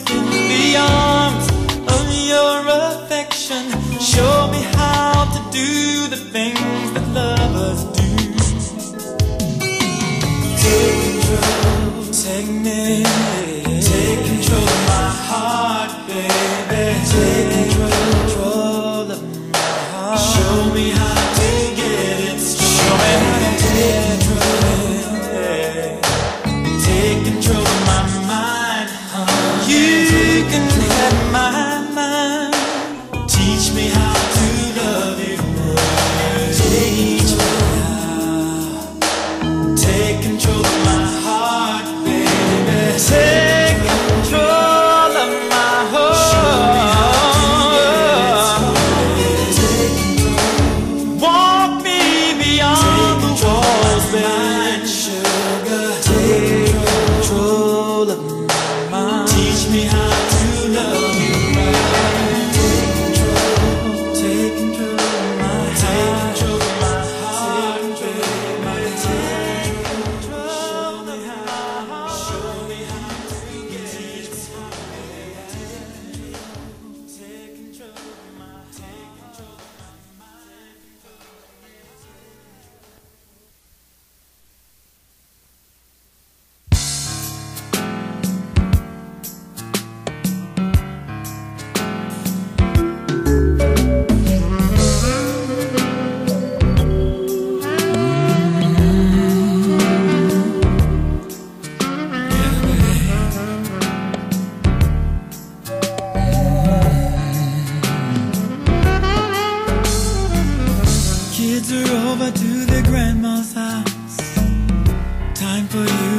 within the arms of your affection. Show me how for you.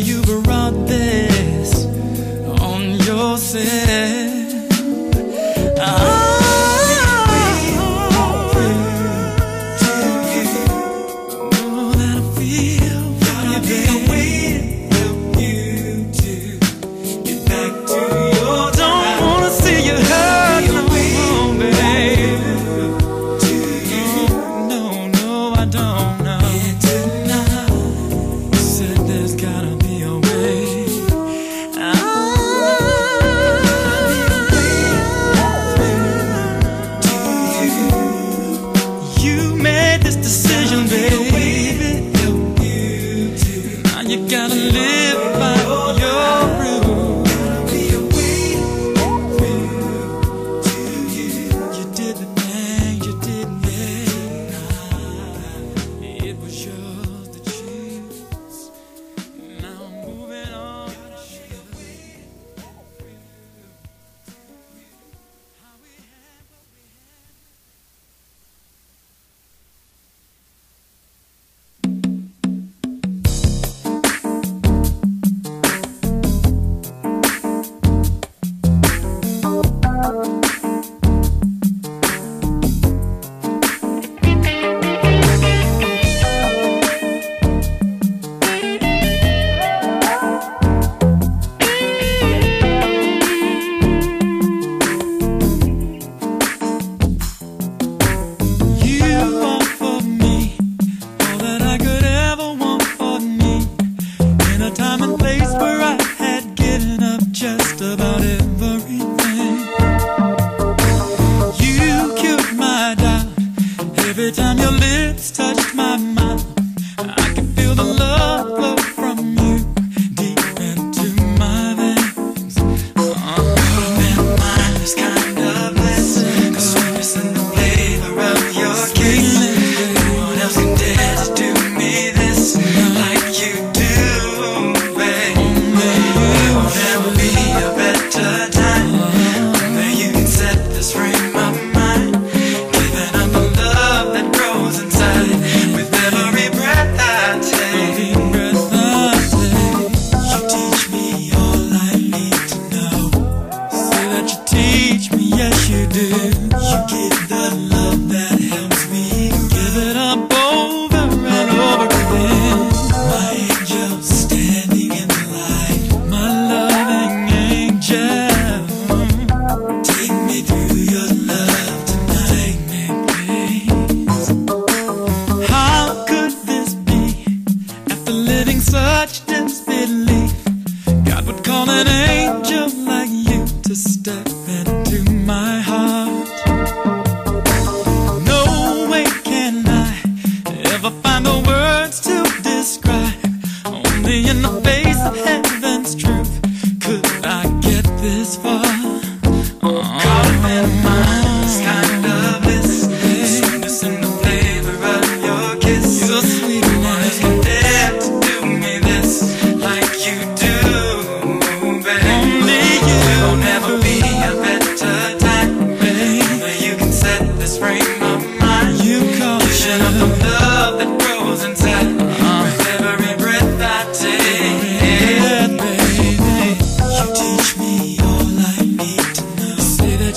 You brought this on yourself. lips touched my mind.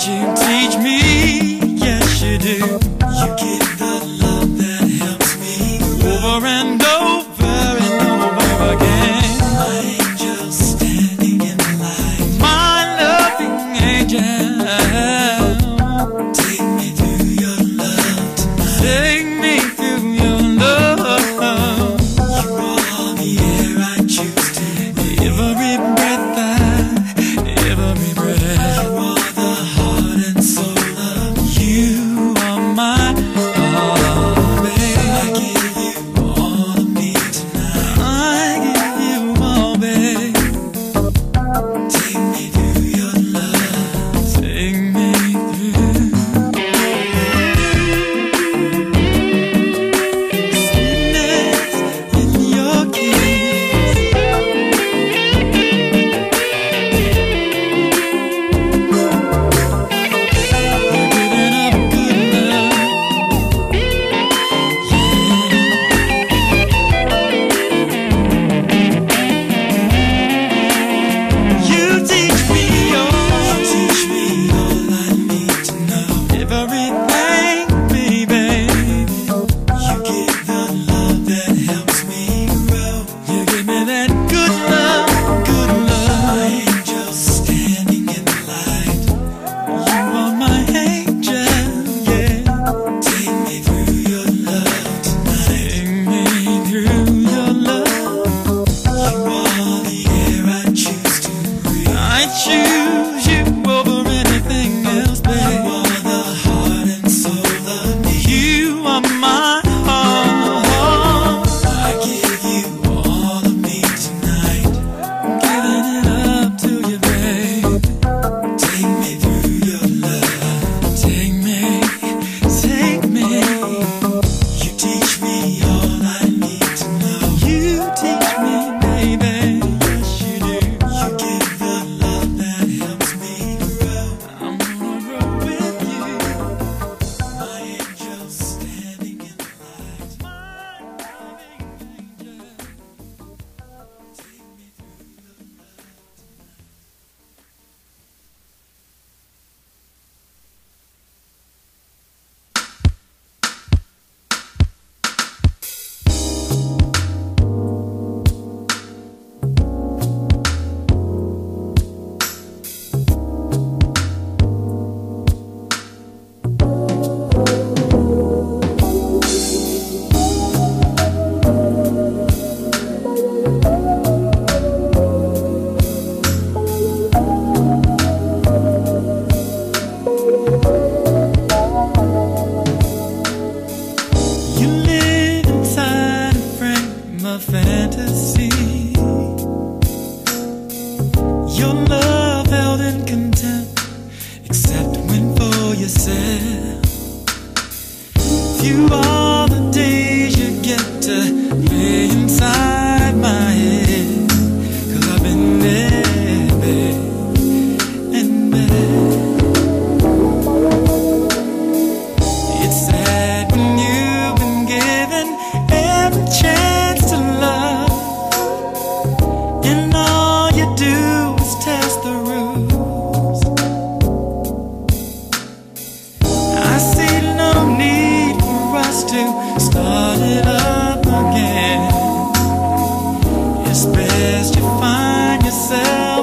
You teach me, yes you do. It's best you find yourself.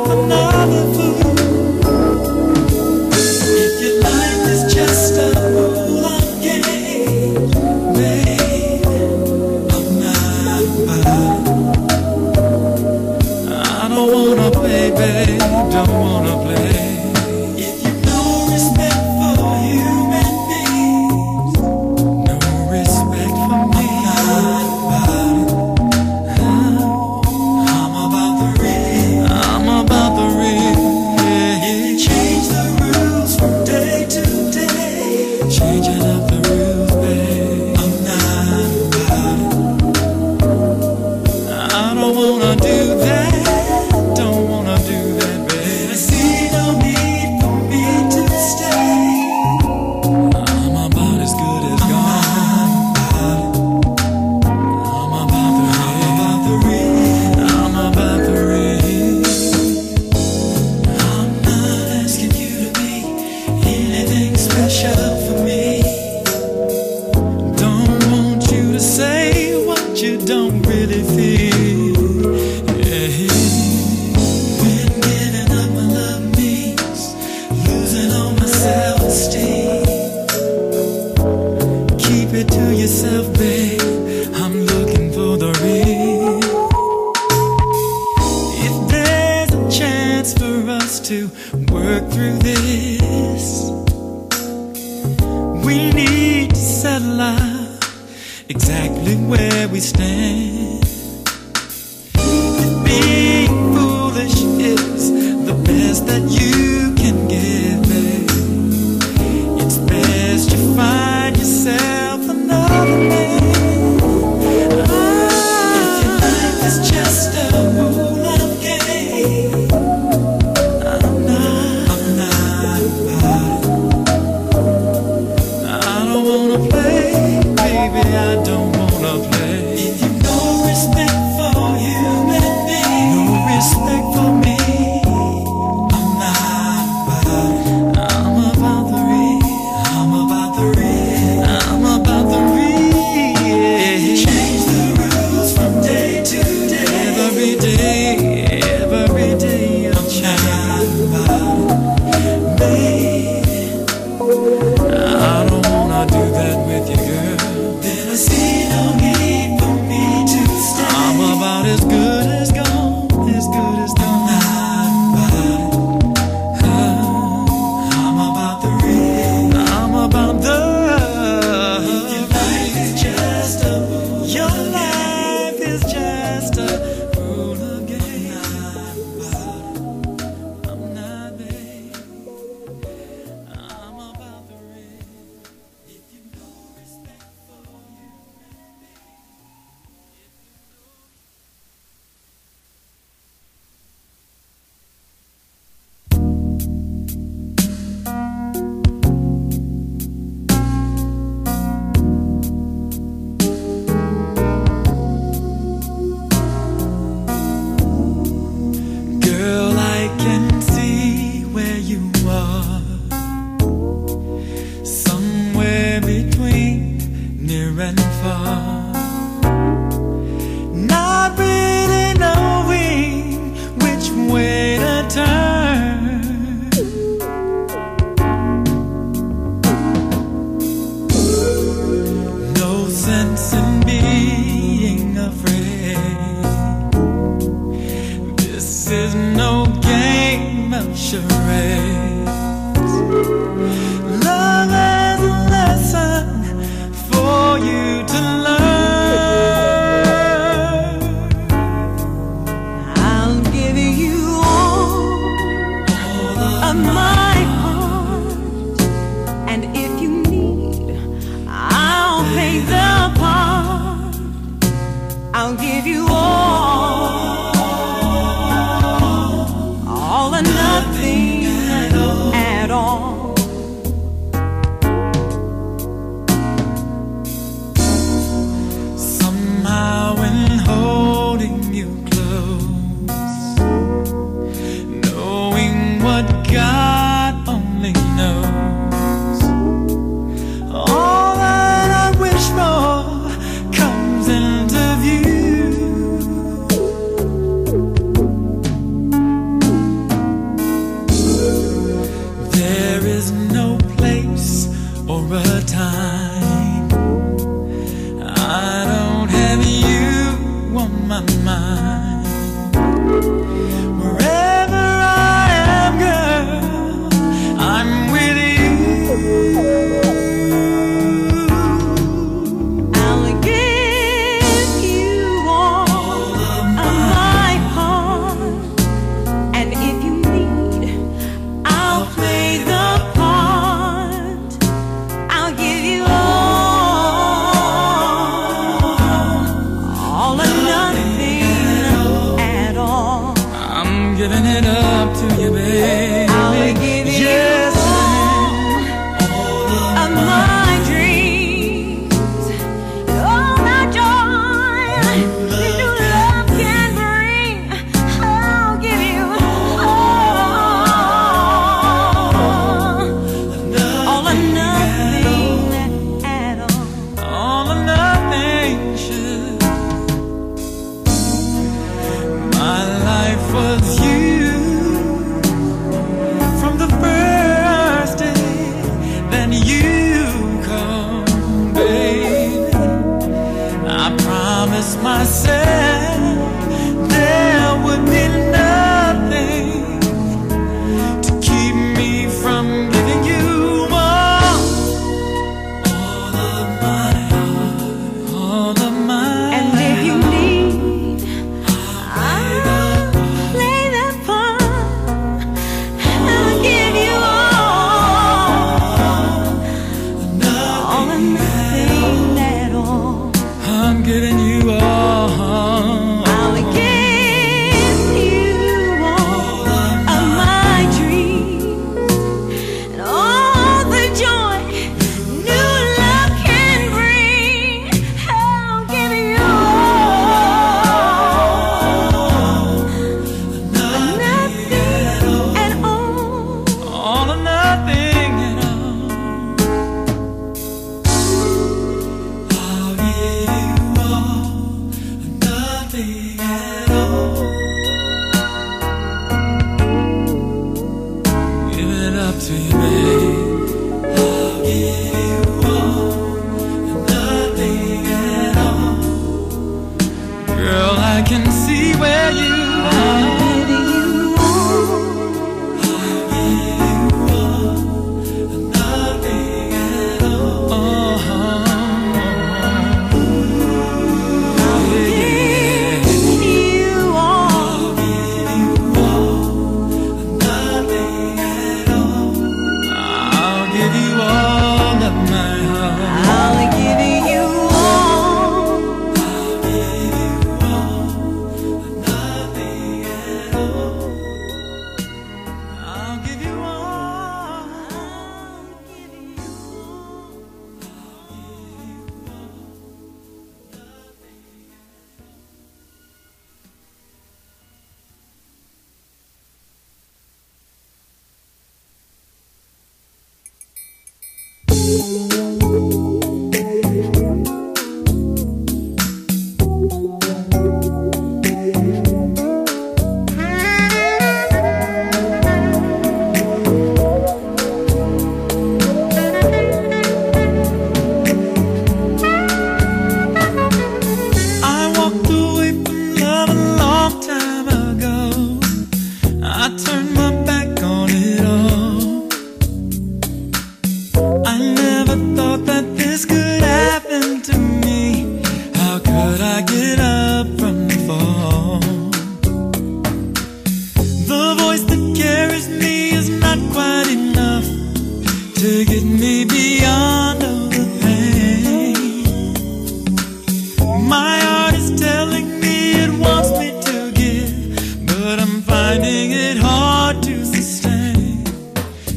finding it hard to sustain.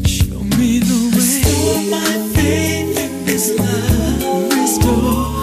Show me the way. Restore my faith in this love. Restore.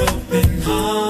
open heart.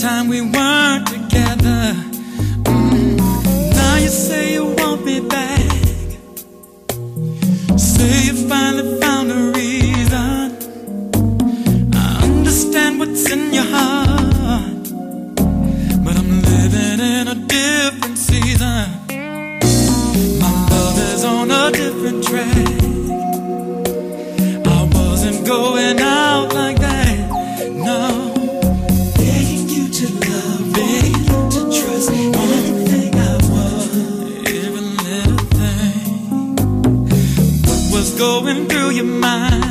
time we weren't together. Mm, now you say you want me back. Say you finally found a reason. I understand what's in your heart. But I'm living in a different season. My love is on a different track. going through your mind?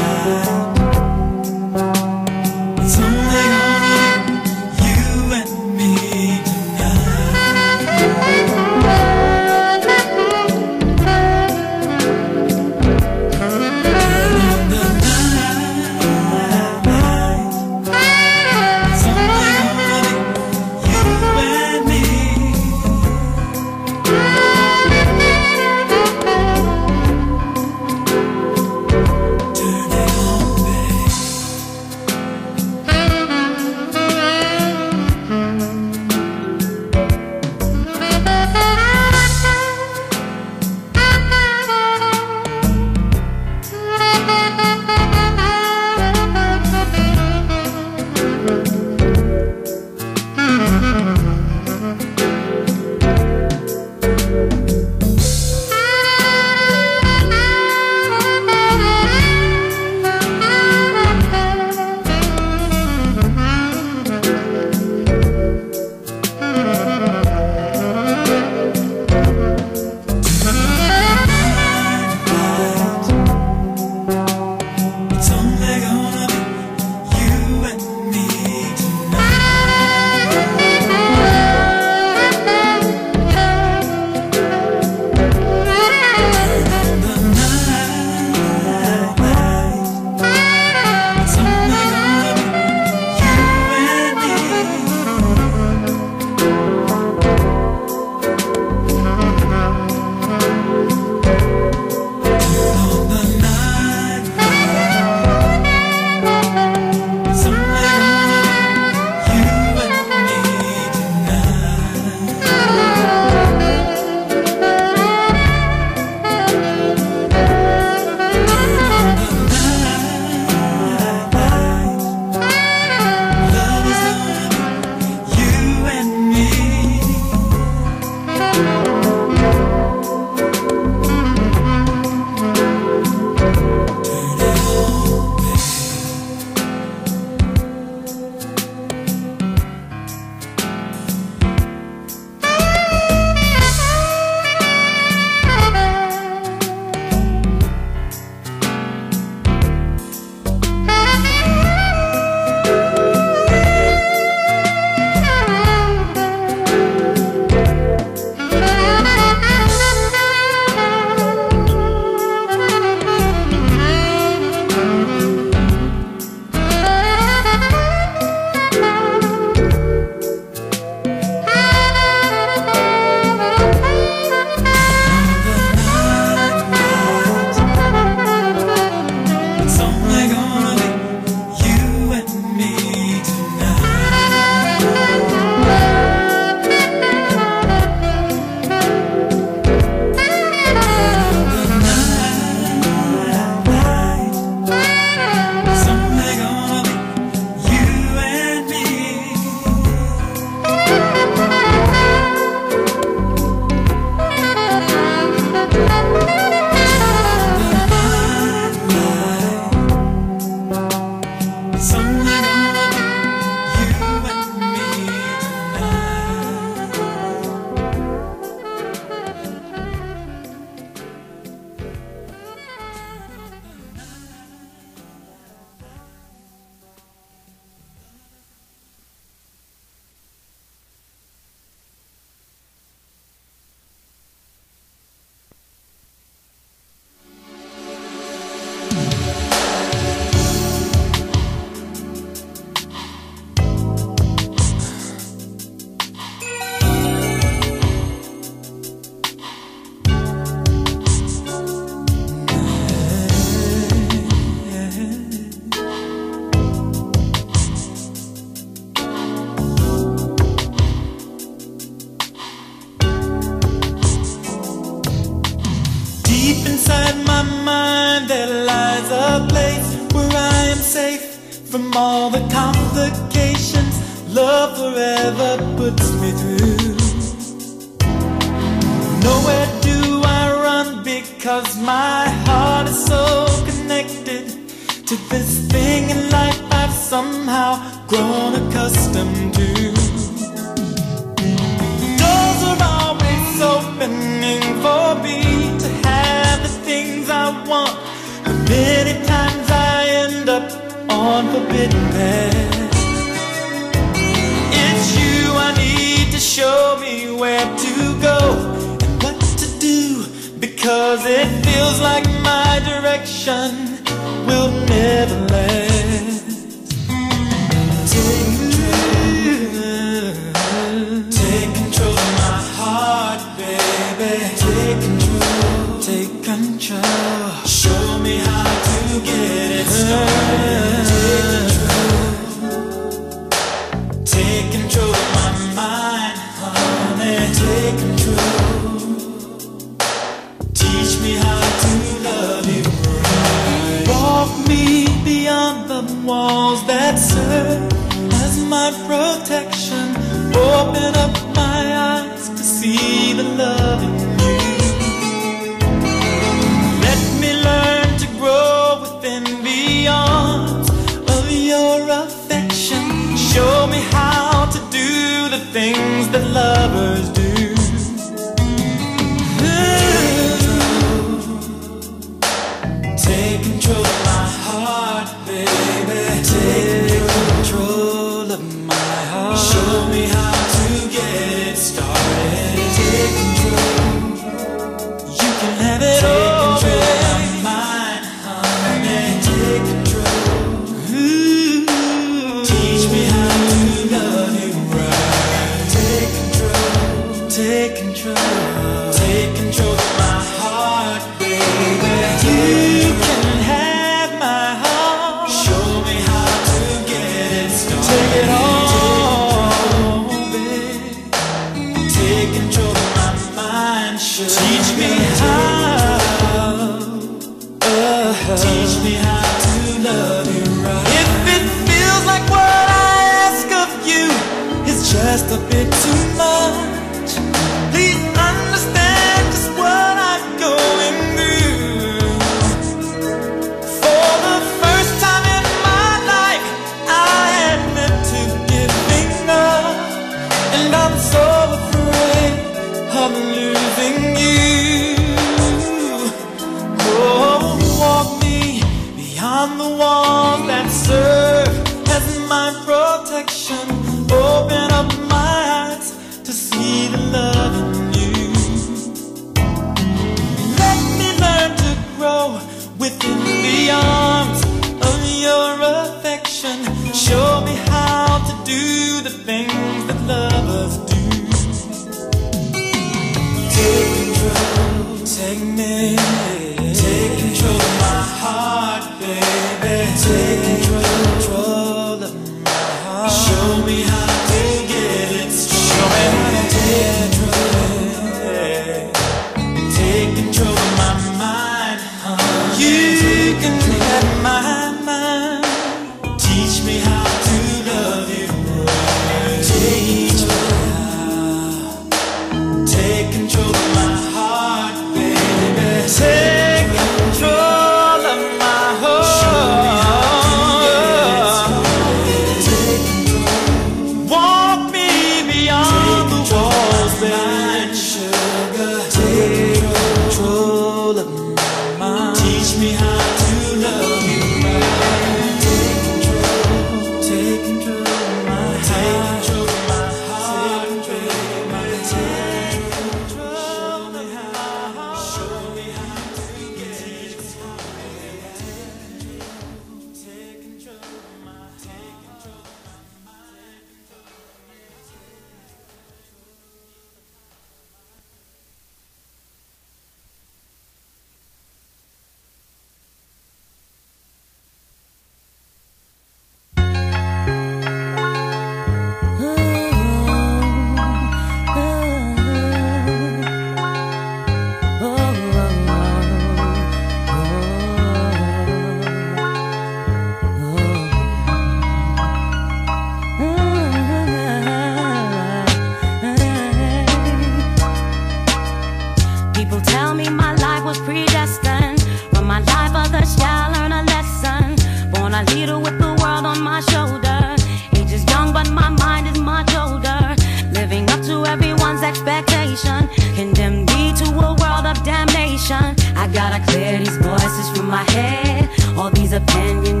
and you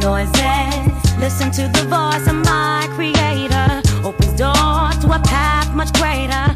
noises. Listen to the voice of my creator, opens doors to a path much greater.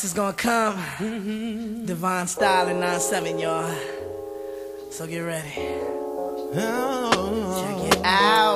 next is gonna come. Divine Style and 97, y'all. So get ready. Oh. Check it out.